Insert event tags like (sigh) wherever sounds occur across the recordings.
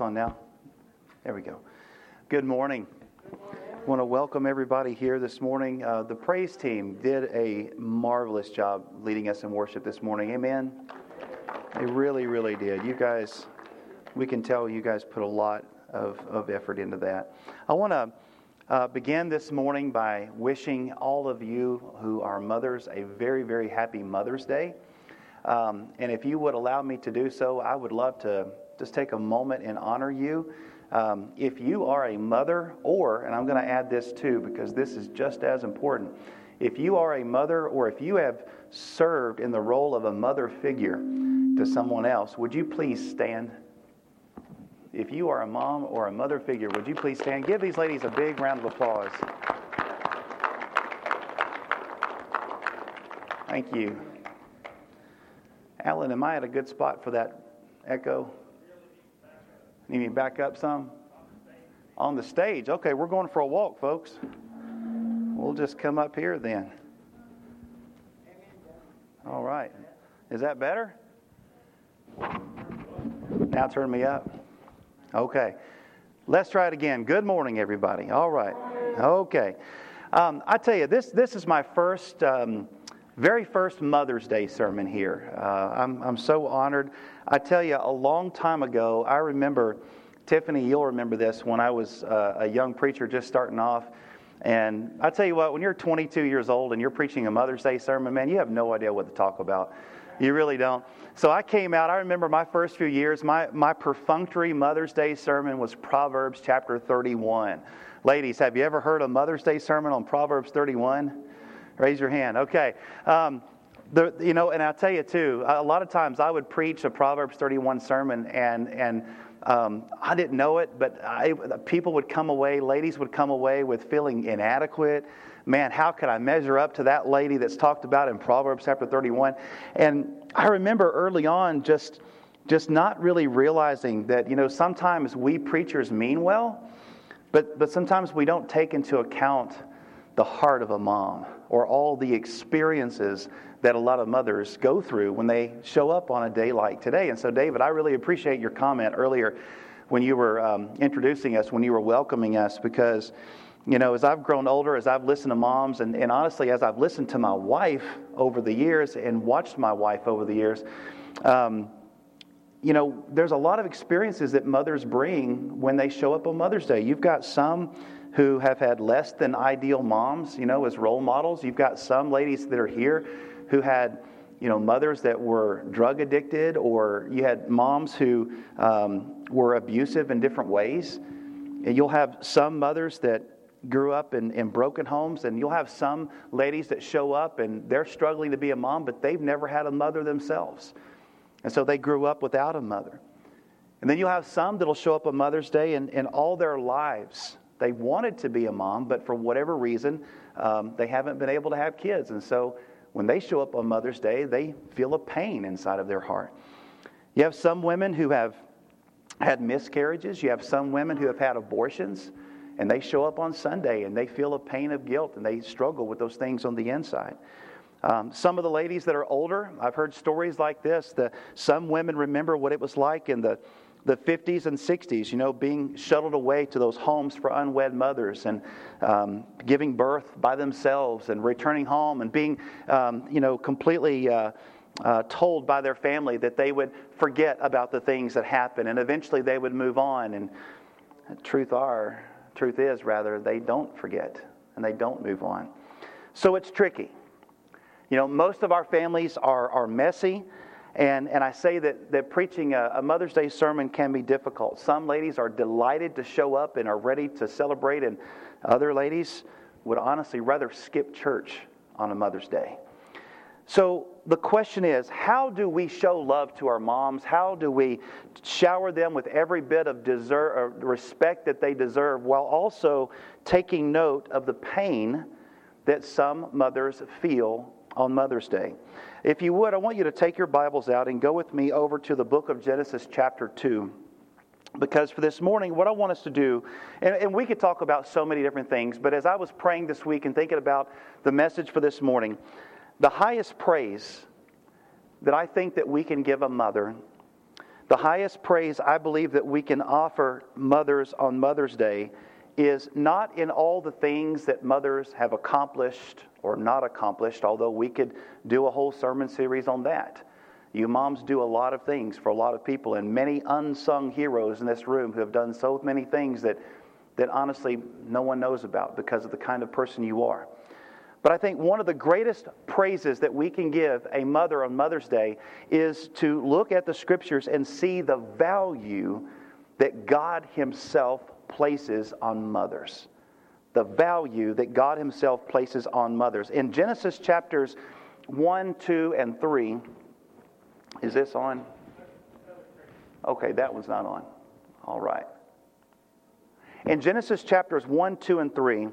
On now? There we go. Good morning. I want to welcome everybody here this morning. Uh, the praise team did a marvelous job leading us in worship this morning. Amen. They really, really did. You guys, we can tell you guys put a lot of, of effort into that. I want to uh, begin this morning by wishing all of you who are mothers a very, very happy Mother's Day. Um, and if you would allow me to do so, I would love to just take a moment and honor you. Um, if you are a mother, or, and I'm going to add this too because this is just as important, if you are a mother or if you have served in the role of a mother figure to someone else, would you please stand? If you are a mom or a mother figure, would you please stand? Give these ladies a big round of applause. Thank you. Alan, am I at a good spot for that echo? Need me back up some? On the stage. Okay, we're going for a walk, folks. We'll just come up here then. All right. Is that better? Now turn me up. Okay. Let's try it again. Good morning, everybody. All right. Okay. Um, I tell you, this this is my first, um, very first Mother's Day sermon here. Uh, I'm I'm so honored. I tell you, a long time ago, I remember, Tiffany, you'll remember this, when I was uh, a young preacher just starting off. And I tell you what, when you're 22 years old and you're preaching a Mother's Day sermon, man, you have no idea what to talk about. You really don't. So I came out, I remember my first few years, my, my perfunctory Mother's Day sermon was Proverbs chapter 31. Ladies, have you ever heard a Mother's Day sermon on Proverbs 31? Raise your hand. Okay. Um, the, you know, and I'll tell you too, a lot of times I would preach a Proverbs 31 sermon and, and um, I didn't know it, but I, people would come away, ladies would come away with feeling inadequate. Man, how could I measure up to that lady that's talked about in Proverbs chapter 31? And I remember early on just, just not really realizing that, you know, sometimes we preachers mean well, but, but sometimes we don't take into account the heart of a mom or all the experiences that a lot of mothers go through when they show up on a day like today. And so, David, I really appreciate your comment earlier when you were um, introducing us, when you were welcoming us, because, you know, as I've grown older, as I've listened to moms, and, and honestly, as I've listened to my wife over the years and watched my wife over the years, um, you know, there's a lot of experiences that mothers bring when they show up on Mother's Day. You've got some who have had less than ideal moms, you know, as role models. You've got some ladies that are here who had, you know, mothers that were drug addicted, or you had moms who um, were abusive in different ways. And you'll have some mothers that grew up in, in broken homes, and you'll have some ladies that show up and they're struggling to be a mom, but they've never had a mother themselves. And so they grew up without a mother. And then you'll have some that'll show up on Mother's Day and, and all their lives they wanted to be a mom, but for whatever reason, um, they haven't been able to have kids. And so when they show up on Mother's Day, they feel a pain inside of their heart. You have some women who have had miscarriages, you have some women who have had abortions, and they show up on Sunday and they feel a pain of guilt and they struggle with those things on the inside. Um, some of the ladies that are older, I've heard stories like this. The, some women remember what it was like in the the 50s and 60s, you know, being shuttled away to those homes for unwed mothers and um, giving birth by themselves and returning home and being, um, you know, completely uh, uh, told by their family that they would forget about the things that happened and eventually they would move on. And truth are, truth is rather, they don't forget and they don't move on. So it's tricky. You know, most of our families are, are messy. And, and I say that, that preaching a, a, Mother's Day sermon can be difficult. Some ladies are delighted to show up and are ready to celebrate, and other ladies would honestly rather skip church on a Mother's Day. So the question is how do we show love to our moms? How do we shower them with every bit of deserve, respect that they deserve while also taking note of the pain that some mothers feel on Mother's Day? If you would, I want you to take your Bibles out and go with me over to the book of Genesis, chapter 2. Because for this morning, what I want us to do, and, and, we could talk about so many different things, but as I was praying this week and thinking about the message for this morning, the highest praise that I think that we can give a mother, The highest praise I believe that we can offer mothers on Mother's Day is not in all the things that mothers have accomplished or not accomplished, although we could do a whole sermon series on that. You moms do a lot of things for a lot of people, and many unsung heroes in this room who have done so many things that, that honestly no one knows about because of the kind of person you are. But I think one of the greatest praises that we can give a mother on Mother's Day is to look at the scriptures and see the value that God Himself places on mothers. The value that God Himself places on mothers. In Genesis chapters 1, 2, and 3, is this on? Okay, that one's not on. All right. In Genesis chapters 1, 2, and 3,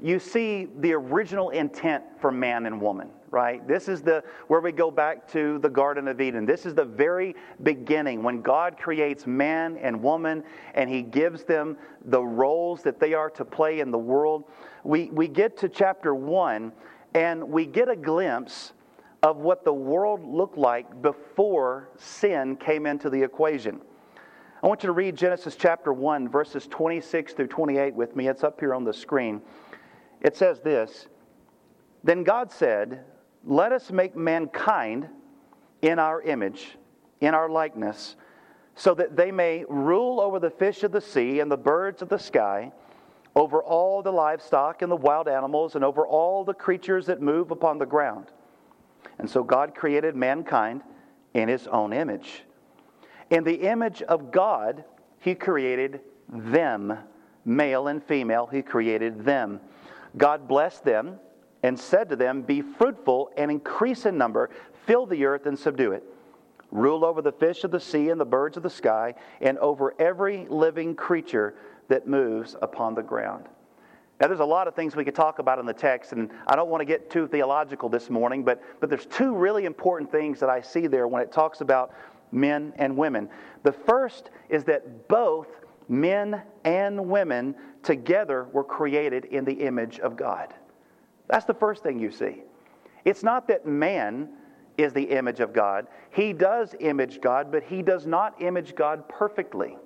you see the original intent for man and woman right this is the where we go back to the garden of eden this is the very beginning when god creates man and woman and he gives them the roles that they are to play in the world we, we get to chapter 1 and we get a glimpse of what the world looked like before sin came into the equation I want you to read Genesis chapter 1, verses 26 through 28 with me. It's up here on the screen. It says this Then God said, Let us make mankind in our image, in our likeness, so that they may rule over the fish of the sea and the birds of the sky, over all the livestock and the wild animals, and over all the creatures that move upon the ground. And so God created mankind in his own image. In the image of God, he created them. Male and female, he created them. God blessed them and said to them, Be fruitful and increase in number, fill the earth and subdue it. Rule over the fish of the sea and the birds of the sky, and over every living creature that moves upon the ground. Now, there's a lot of things we could talk about in the text, and I don't want to get too theological this morning, but, but there's two really important things that I see there when it talks about men and women. The first is that both men and women together were created in the image of God. That's the first thing you see. It's not that man is the image of God. He does image God, but he does not image God perfectly.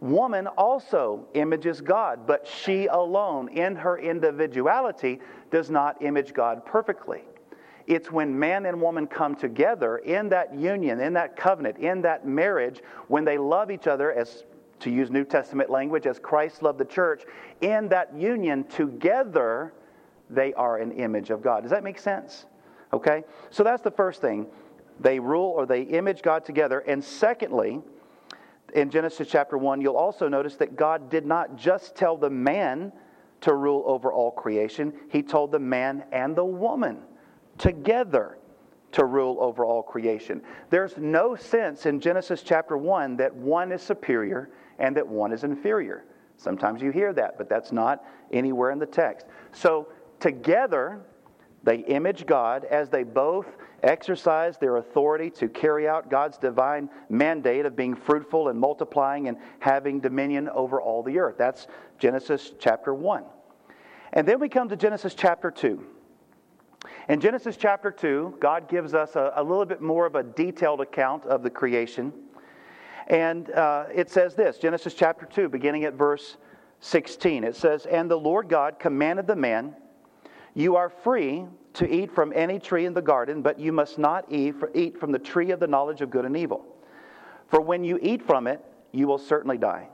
Woman also images God, but she alone, in her individuality, does not image God perfectly. It's when man and woman come together in that union, in that covenant, in that marriage, when they love each other as to use New Testament language, as Christ loved the church, in that union together, they are an image of God. Does that make sense? Okay? So that's the first thing. They rule or they image God together. And secondly, in Genesis chapter 1, you'll also notice that God did not just tell the man to rule over all creation, He told the man and the woman together to rule over all creation. There's no sense in Genesis chapter 1 that one is superior and that one is inferior. Sometimes you hear that, but that's not anywhere in the text. So, together, they image God as they both exercise their authority to carry out God's divine mandate of being fruitful and multiplying and having dominion over all the earth. That's Genesis chapter 1. And then we come to Genesis chapter 2. In Genesis chapter 2, God gives us a, a little bit more of a detailed account of the creation. And uh, it says this Genesis chapter 2, beginning at verse 16. It says, And the Lord God commanded the man, You are free to eat from any tree in the garden, but you must not eat, eat from the tree of the knowledge of good and evil. For when you eat from it, you will certainly die.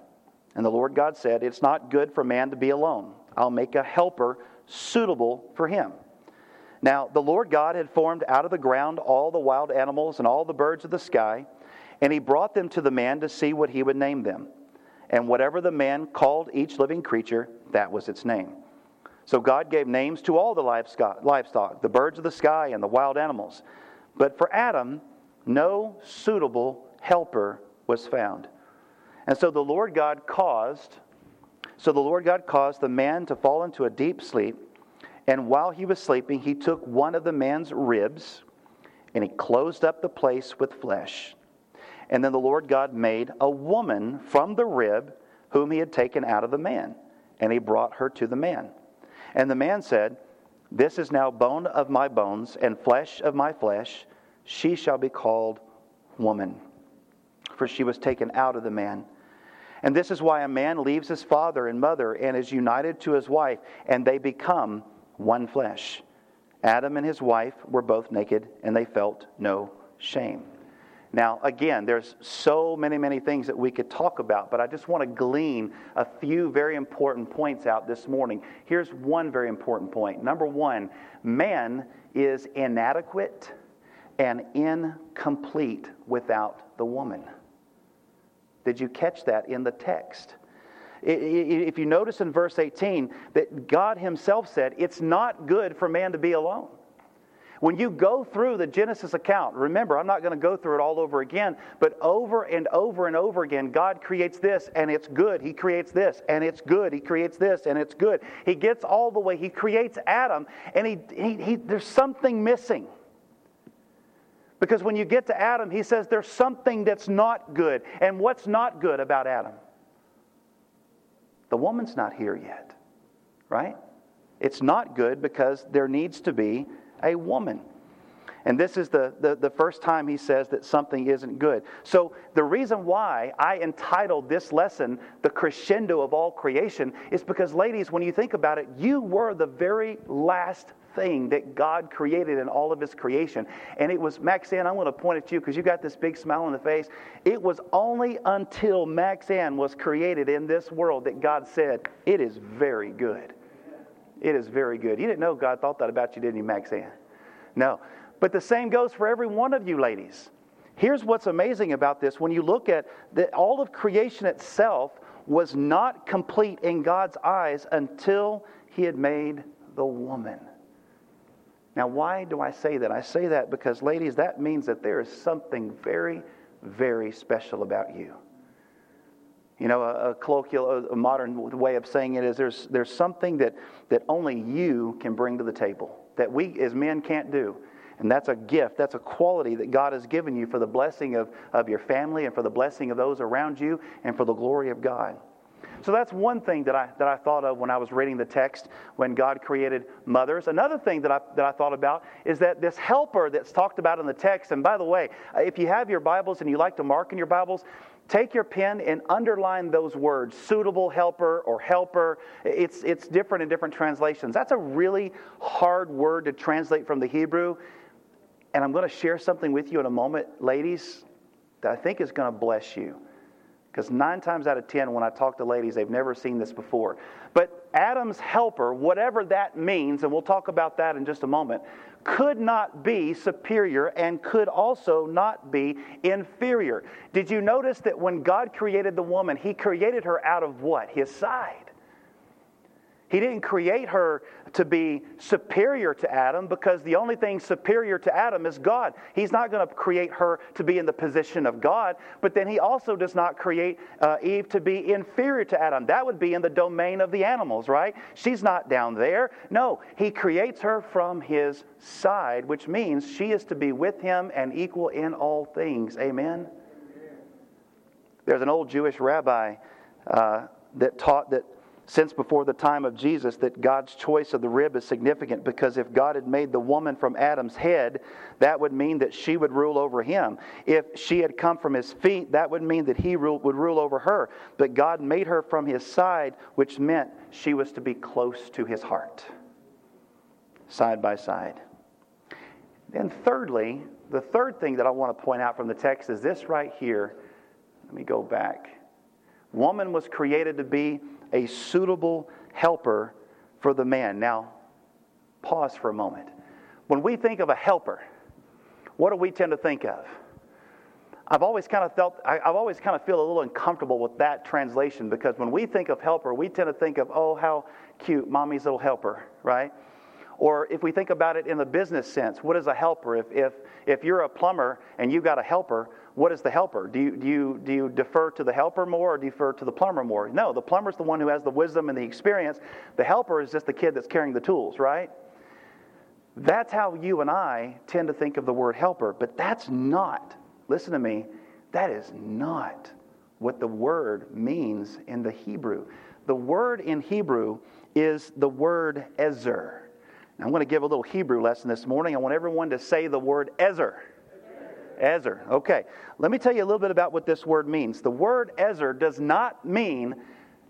And the Lord God said, It's not good for man to be alone. I'll make a helper suitable for him. Now, the Lord God had formed out of the ground all the wild animals and all the birds of the sky and he brought them to the man to see what he would name them. And whatever the man called each living creature, that was its name. So God gave names to all the livestock, the birds of the sky, and the wild animals. But for Adam, no suitable helper was found. And so the Lord God caused so the Lord God caused the man to fall into a deep sleep, and while he was sleeping, he took one of the man's ribs and he closed up the place with flesh. And then the Lord God made a woman from the rib whom he had taken out of the man, and he brought her to the man. And the man said, This is now bone of my bones and flesh of my flesh. She shall be called woman, for she was taken out of the man. And this is why a man leaves his father and mother and is united to his wife, and they become one flesh. Adam and his wife were both naked, and they felt no shame. Now, again, there's so many, many things that we could talk about, but I just want to glean a few very important points out this morning. Here's one very important point. Number one, man is inadequate and incomplete without the woman. Did you catch that in the text? If you notice in verse 18 that God Himself said, It's not good for man to be alone. When you go through the Genesis account, remember, I'm not going to go through it all over again, but over and over and over again, God creates this and it's good. He creates this and it's good. He creates this and it's good. He gets all the way. He creates Adam and he, he, he there's something missing. Because when you get to Adam, he says there's something that's not good. And what's not good about Adam? The woman's not here yet, right? It's not good because there needs to be a woman. And this is the, the, the, first time he says that something isn't good. So, the reason why I entitled this lesson The Crescendo of All Creation is because, ladies, when you think about it, you were the very last thing that God created in all of his creation. And it was, Maxanne, I want to point at you because you got this big smile on the face. It was only until Maxanne was created in this world that God said, It is very good. It is very good. You didn't know God thought that about you, didn't you, Maxanne? No. But the same goes for every one of you ladies. Here's what's amazing about this. When you look at that all of creation itself was not complete in God's eyes until he had made the woman. Now, why do I say that? I say that because, ladies, that means that there is something very, very special about you. You know, a, a, colloquial, a modern way of saying it is there's, there's something that, that only you can bring to the table that we as men can't do. And that's a gift, that's a quality that God has given you for the blessing of, of your family and for the blessing of those around you and for the glory of God. So that's one thing that I, that I thought of when I was reading the text when God created mothers. Another thing that I, that I thought about is that this helper that's talked about in the text, and by the way, if you have your Bibles and you like to mark in your Bibles, take your pen and underline those words suitable helper or helper. It's, it's different in different translations. That's a really hard word to translate from the hebrew. And i'm going to share something with you in a moment ladies that i think is going to bless you because nine times out of ten when i talk to ladies they've never seen this before but adam's helper whatever that means and we'll talk about that in just a moment could not be superior and could also not be inferior. Did you notice that when God created the woman, He created her out of what? His side. He didn't create her to be superior to Adam because the only thing superior to Adam is God. He's not going to create her to be in the position of God, but then he also does not create uh, Eve to be inferior to Adam. That would be in the domain of the animals, right? She's not down there. No, he creates her from his side, which means she is to be with him and equal in all things. Amen? There's an old Jewish rabbi uh, that taught that since before the time of Jesus that God's choice of the rib is significant because if God had made the woman from Adam's head, that would mean that she would rule over him. If she had come from his feet, that would mean that he would rule over her. But God made her from his side, which meant she was to be close to his heart, side by side. Then, thirdly, the third thing that I want to point out from the text is this right here. Let me go back. Woman was created to be a suitable helper for the man. Now, pause for a moment. When we think of a helper, what do we tend to think of? I've always kind of felt, I've always kind of feel a little uncomfortable with that translation because when we think of helper, we tend to think of, oh, how cute, mommy's little helper, right? Or if we think about it in the business sense, what is a helper? If, if, if you're a plumber and you've got a helper, what is the helper? Do you, do, you, do you defer to the helper more or defer to the plumber more? No, the plumber is the one who has the wisdom and the experience. The helper is just the kid that's carrying the tools, right? That's how you and I tend to think of the word helper, but that's not, listen to me, that is not what the word means in the Hebrew. The word in Hebrew is the word ezer. Now, I'm going to give a little Hebrew lesson this morning. I want everyone to say the word ezer. Ezer. Okay. Let me tell you a little bit about what this word means. The word Ezer does not mean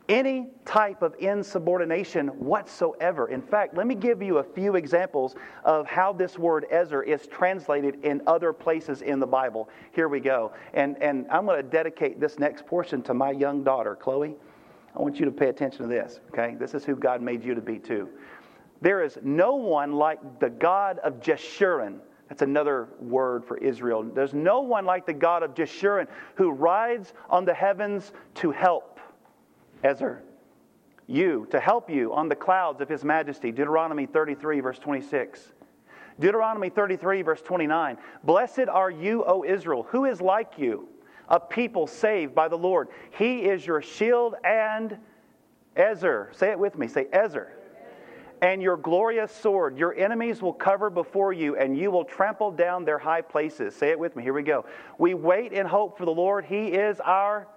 any type of insubordination whatsoever. In fact, let me give you a few examples of how this word Ezer is translated in other places in the Bible. Here we go. And, and I'm going to dedicate this next portion to my young daughter, Chloe. I want you to pay attention to this, okay? This is who God made you to be, too. There is no one like the God of Jeshurun. That's another word for Israel. There's no one like the God of Jeshurun who rides on the heavens to help. Ezer, you, to help you on the clouds of his majesty. Deuteronomy 33, verse 26. Deuteronomy 33, verse 29. Blessed are you, O Israel. Who is like you? A people saved by the Lord. He is your shield and Ezer. Say it with me. Say Ezer and your glorious sword. Your enemies will cover before you, and you will trample down their high places. Say it with me. Here we go. We wait and hope for the Lord. He is our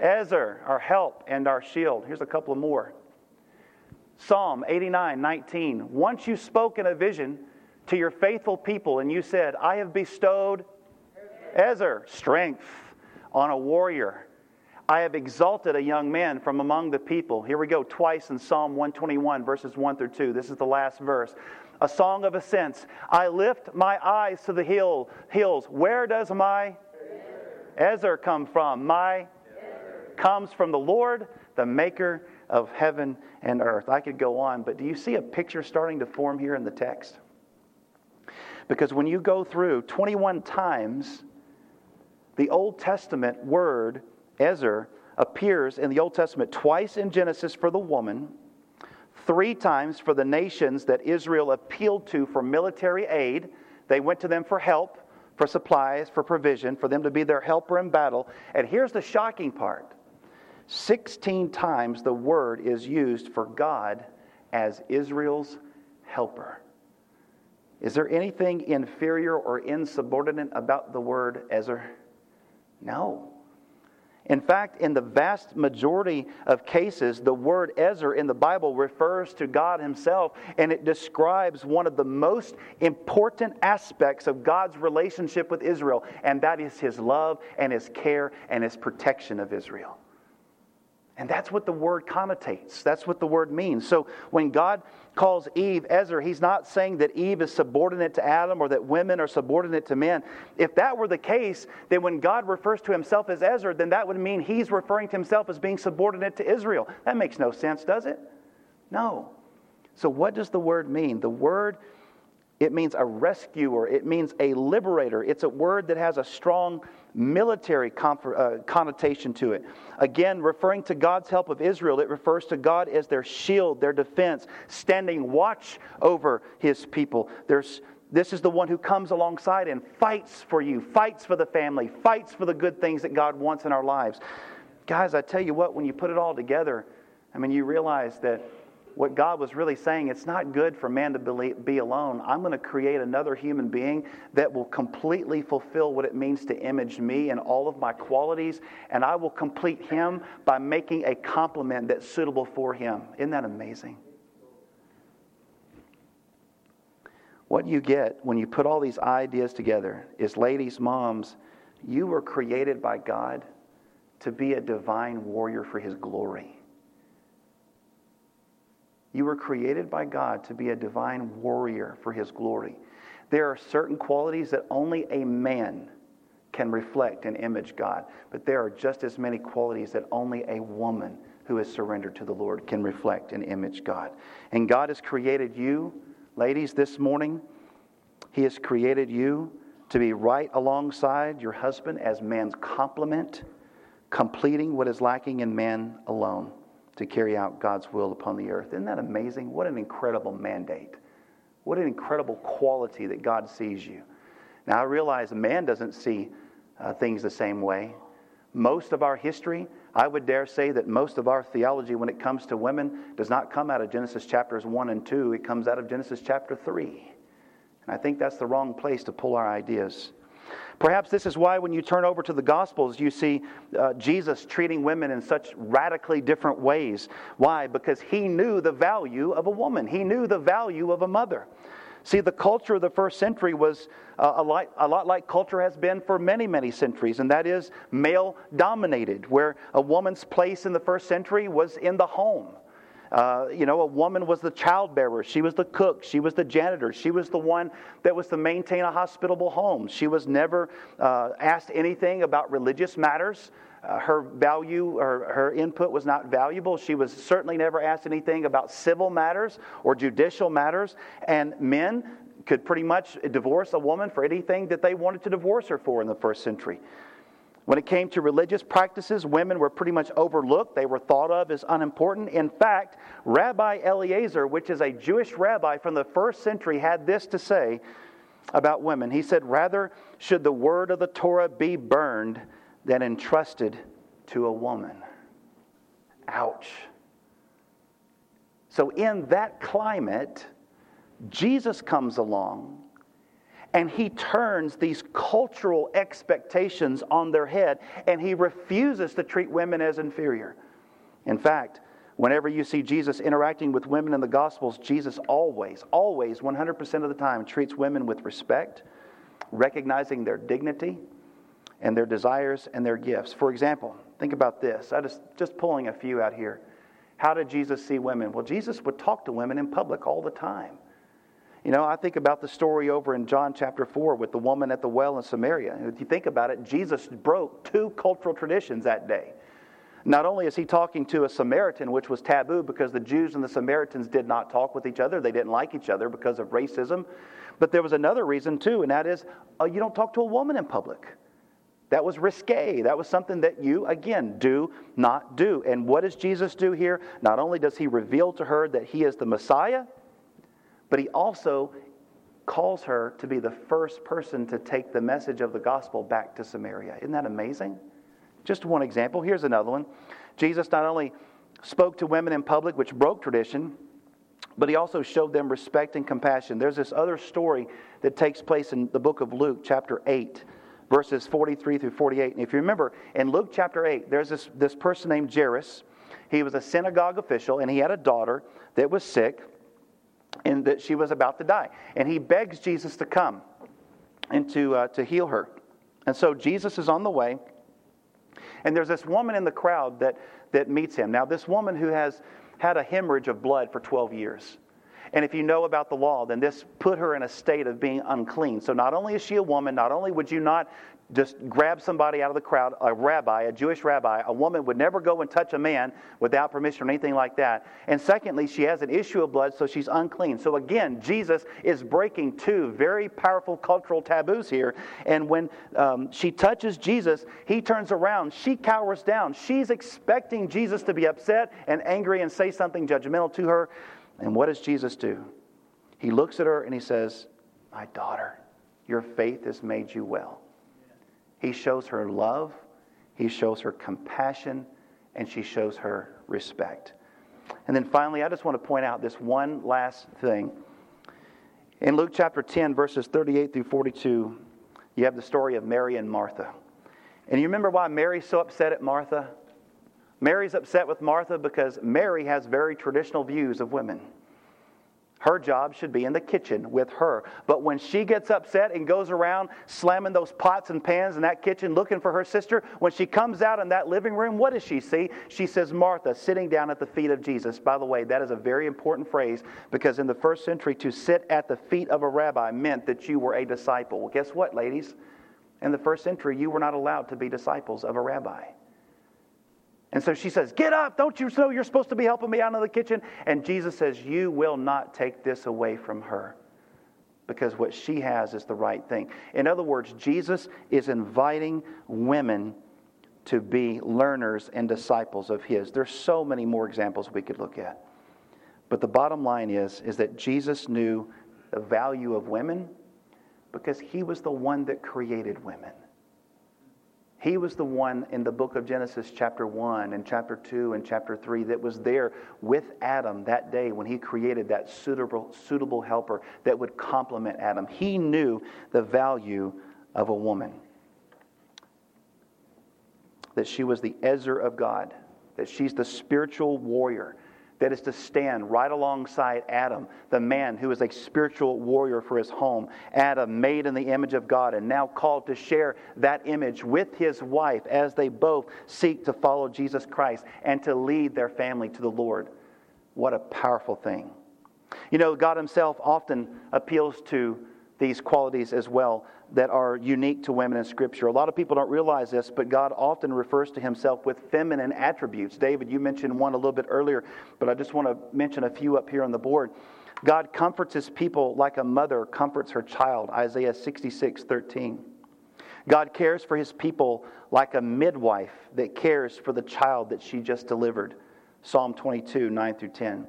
Ezer, our help and our shield. Here's a couple of more. Psalm 89 19. Once you spoke in a vision to your faithful people, and you said, I have bestowed Ezer, strength, on a warrior I have exalted a young man from among the people. Here we go, twice in Psalm 121, verses 1 through 2. This is the last verse. A song of ascents. I lift my eyes to the hill, hills. Where does my Ezer come from? My comes from the Lord, the maker of heaven and earth. I could go on, but do you see a picture starting to form here in the text? Because when you go through 21 times, the Old Testament word Ezer appears in the Old Testament twice in Genesis for the woman, three times for the nations that Israel appealed to for military aid. They went to them for help, for supplies, for provision, for them to be their helper in battle. And here's the shocking part 16 times the word is used for God as Israel's helper. Is there anything inferior or insubordinate about the word Ezer? No. In fact, in the vast majority of cases, the word Ezer in the Bible refers to God Himself, and it describes one of the most important aspects of God's relationship with Israel, and that is His love and His care and His protection of Israel. And that's what the word connotates. That's what the word means. So when God calls Eve Ezer, he's not saying that Eve is subordinate to Adam or that women are subordinate to men. If that were the case, then when God refers to himself as Ezer, then that would mean he's referring to himself as being subordinate to Israel. That makes no sense, does it? No. So what does the word mean? The word it means a rescuer. It means a liberator. It's a word that has a strong military uh, connotation to it. Again, referring to God's help of Israel, it refers to God as their shield, their defense, standing watch over his people. There's, this is the one who comes alongside and fights for you, fights for the family, fights for the good things that God wants in our lives. Guys, I tell you what, when you put it all together, I mean, you realize that what God was really saying, it's not good for man to be alone. I'm going to create another human being that will completely fulfill what it means to image me and all of my qualities, and I will complete him by making a complement that's suitable for him. Isn't that amazing? What you get when you put all these ideas together is, ladies, moms, you were created by God to be a divine warrior for his glory. You were created by God to be a divine warrior for His glory. There are certain qualities that only a man can reflect and image God, but there are just as many qualities that only a woman who is surrendered to the Lord can reflect and image God. And God has created you, ladies, this morning. He has created you to be right alongside your husband as man's complement, completing what is lacking in man alone to carry out God's will upon the earth. Isn't that amazing? What an incredible mandate. What an incredible quality that God sees you. Now, I realize man doesn't see uh, things the same way. Most of our history, I would dare say that most of our theology when it comes to women does not come out of Genesis chapters 1 and 2, it comes out of Genesis chapter 3. And I think that's the wrong place to pull our ideas. Perhaps this is why, when you turn over to the Gospels, you see uh, Jesus treating women in such radically different ways. Why? Because he knew the value of a woman, he knew the value of a mother. See, the culture of the first century was uh, a, lot, a lot like culture has been for many, many centuries, and that is male dominated, where a woman's place in the first century was in the home. Uh, you know, a woman was the childbearer. She was the cook. She was the janitor. She was the one that was to maintain a hospitable home. She was never uh, asked anything about religious matters. Uh, her value or her input was not valuable. She was certainly never asked anything about civil matters or judicial matters. And men could pretty much divorce a woman for anything that they wanted to divorce her for in the first century. When it came to religious practices, women were pretty much overlooked. They were thought of as unimportant. In fact, Rabbi Eliezer, which is a Jewish rabbi from the first century, had this to say about women. He said, Rather should the word of the Torah be burned than entrusted to a woman. Ouch. So, in that climate, Jesus comes along and he turns these cultural expectations on their head and he refuses to treat women as inferior. In fact, whenever you see Jesus interacting with women in the Gospels, Jesus always, always, 100% of the time, treats women with respect, recognizing their dignity and their desires and their gifts. For example, think about this. I just just pulling a few out here. How did Jesus see women? Well, Jesus would talk to women in public all the time. You know, I think about the story over in John chapter 4 with the woman at the well in Samaria. If you think about it, Jesus broke two cultural traditions that day. Not only is he talking to a Samaritan, which was taboo because the Jews and the Samaritans did not talk with each other, they didn't like each other because of racism, but there was another reason too, and that is uh, you don't talk to a woman in public. That was risque. That was something that you, again, do not do. And what does Jesus do here? Not only does he reveal to her that he is the Messiah, but he also calls her to be the first person to take the message of the gospel back to Samaria. Isn't that amazing? Just one example. Here's another one. Jesus not only spoke to women in public, which broke tradition, but he also showed them respect and compassion. There's this other story that takes place in the book of Luke, chapter 8, verses 43 through 48. And if you remember, in Luke chapter 8, there's this, this person named Jairus. He was a synagogue official, and he had a daughter that was sick and that she was about to die. And he begs Jesus to come and to, uh, to heal her. And so Jesus is on the way, and there's this woman in the crowd that, that meets him. Now, this woman who has had a hemorrhage of blood for 12 years. And if you know about the law, then this put her in a state of being unclean. So not only is she a woman, not only would you not just grab somebody out of the crowd, a rabbi, a Jewish rabbi. A woman would never go and touch a man without permission or anything like that. And secondly, she has an issue of blood, so she's unclean. So again, Jesus is breaking two very powerful cultural taboos here. And when um, she touches Jesus, he turns around. She cowers down. She's expecting Jesus to be upset and angry and say something judgmental to her. And what does Jesus do? He looks at her and he says, My daughter, your faith has made you well. He shows her love, he shows her compassion, and she shows her respect. And then finally, I just want to point out this one last thing. In Luke chapter 10, verses 38 through 42, you have the story of Mary and Martha. And you remember why Mary's so upset at Martha? Mary's upset with Martha because Mary has very traditional views of women. Her job should be in the kitchen with her. But when she gets upset and goes around slamming those pots and pans in that kitchen looking for her sister, when she comes out in that living room, what does she see? She says, Martha sitting down at the feet of Jesus. By the way, that is a very important phrase because in the first century, to sit at the feet of a rabbi meant that you were a disciple. Well, guess what, ladies? In the first century, you were not allowed to be disciples of a rabbi. And so she says, Get up, don't you know you're supposed to be helping me out in the kitchen? And Jesus says, You will not take this away from her because what she has is the right thing. In other words, Jesus is inviting women to be learners and disciples of his. There's so many more examples we could look at. But the bottom line is, is that Jesus knew the value of women because he was the one that created women. He was the one in the book of Genesis, chapter 1 and chapter 2 and chapter 3, that was there with Adam that day when he created that suitable, suitable helper that would complement Adam. He knew the value of a woman, that she was the Ezer of God, that she's the spiritual warrior that is to stand right alongside Adam, the man who is a spiritual warrior for his home. Adam, made in the image of God, and now called to share that image with his wife as they both seek to follow Jesus Christ and to lead their family to the Lord. What a powerful thing. You know, God Himself often appeals to these qualities as well that are unique to women in Scripture. A lot of people don't realize this, but God often refers to Himself with feminine attributes. David, you mentioned one a little bit earlier, but I just want to mention a few up here on the board. God comforts His people like a mother comforts her child, Isaiah 66 13. God cares for His people like a midwife that cares for the child that she just delivered, Psalm 22 9 through 10.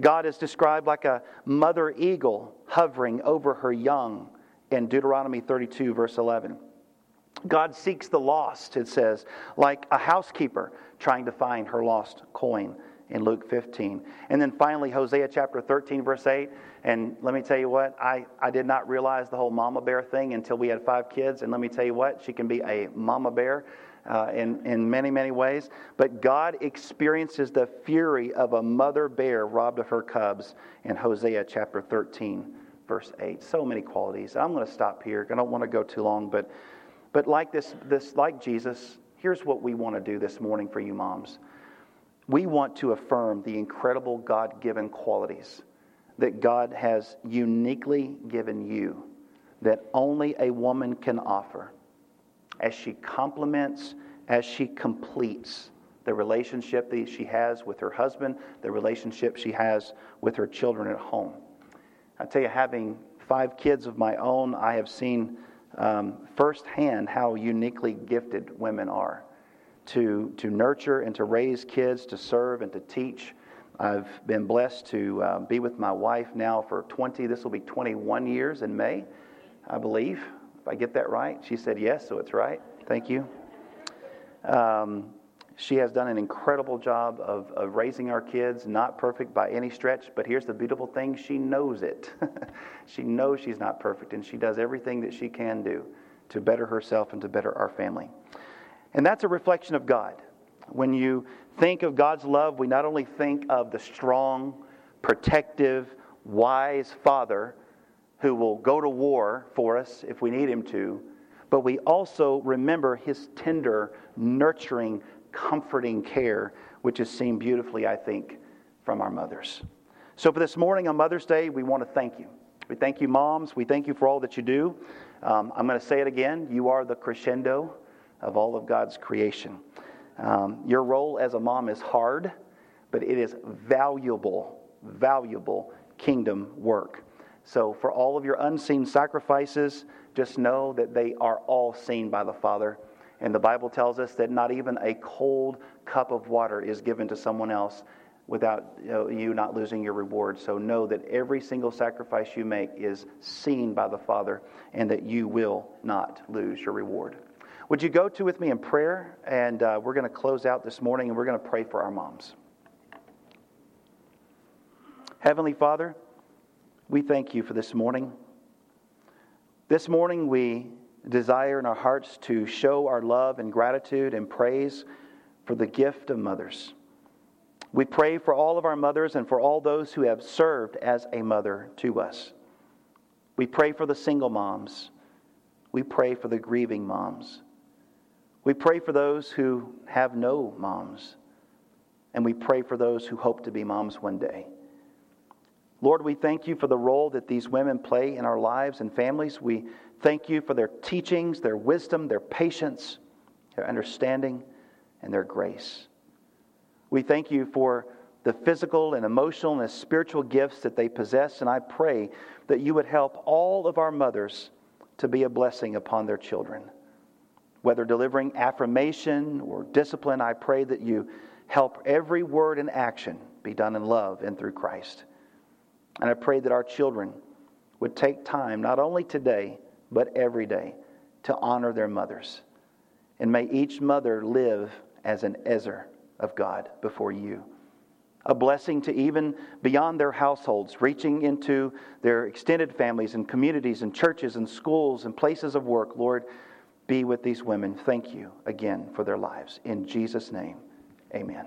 God is described like a mother eagle hovering over her young in Deuteronomy 32, verse 11. God seeks the lost, it says, like a housekeeper trying to find her lost coin in Luke 15. And then finally, Hosea chapter 13, verse 8. And let me tell you what, I, I did not realize the whole mama bear thing until we had five kids. And let me tell you what, she can be a mama bear uh, in, in many, many ways. But God experiences the fury of a mother bear robbed of her cubs in Hosea chapter 13, verse 8. So many qualities. I'm going to stop here. I don't want to go too long, but, but like, this, this, like Jesus, here's what we want to do this morning for you moms. We want to affirm the incredible God given qualities that God has uniquely given you that only a woman can offer as she complements, as she completes the relationship that she has with her husband, the relationship she has with her children at home. I tell you, having five kids of my own, I have seen um, firsthand how uniquely gifted women are to, to nurture and to raise kids, to serve and to teach. I've been blessed to uh, be with my wife now for 20, this will be 21 years in May, I believe. I get that right? She said yes, so it's right. Thank you. Um, she has done an incredible job of, of raising our kids, not perfect by any stretch, but here's the beautiful thing she knows it. (laughs) she knows she's not perfect, and she does everything that she can do to better herself and to better our family. And that's a reflection of God. When you think of God's love, we not only think of the strong, protective, wise Father who will go to war for us if we need him to, but we also remember his tender, nurturing, comforting care, which is seen beautifully, I think, from our mothers. So, for this morning on Mother's Day, we want to thank you. We thank you, moms. We thank you for all that you do. Um, I'm going to say it again. You are the crescendo of all of God's creation. Um, your role as a mom is hard, but it is valuable, valuable kingdom work. So, for all of your unseen sacrifices, just know that they are all seen by the Father. And the Bible tells us that not even a cold cup of water is given to someone else without you, know, you, not losing your reward. So know that every single sacrifice you make is seen by the Father and that you will not lose your reward. Would you go to with me in prayer? And uh, we're going to close out this morning and we're going to pray for our moms. Heavenly Father, we thank you for this morning. This morning, we desire in our hearts to show our love and gratitude and praise for the gift of mothers. We pray for all of our mothers and for all those who have served as a mother to us. We pray for the single moms. We pray for the grieving moms. We pray for those who have no moms. And we pray for those who hope to be moms one day. Lord, we thank you for the role that these women play in our lives and families. We thank you for their teachings, their wisdom, their patience, their understanding, and their grace. We thank you for the physical and emotional and spiritual gifts that they possess, and I pray that you would help all of our mothers to be a blessing upon their children. Whether delivering affirmation or discipline, I pray that you help every word and action be done in love and through Christ. And I pray that our children would take time, not only today, but every day, to honor their mothers. And may each mother live as an Ezer of God before you. A blessing to even beyond their households, reaching into their extended families and communities and churches and schools and places of work. Lord, be with these women. Thank you again for their lives. In Jesus' name, amen.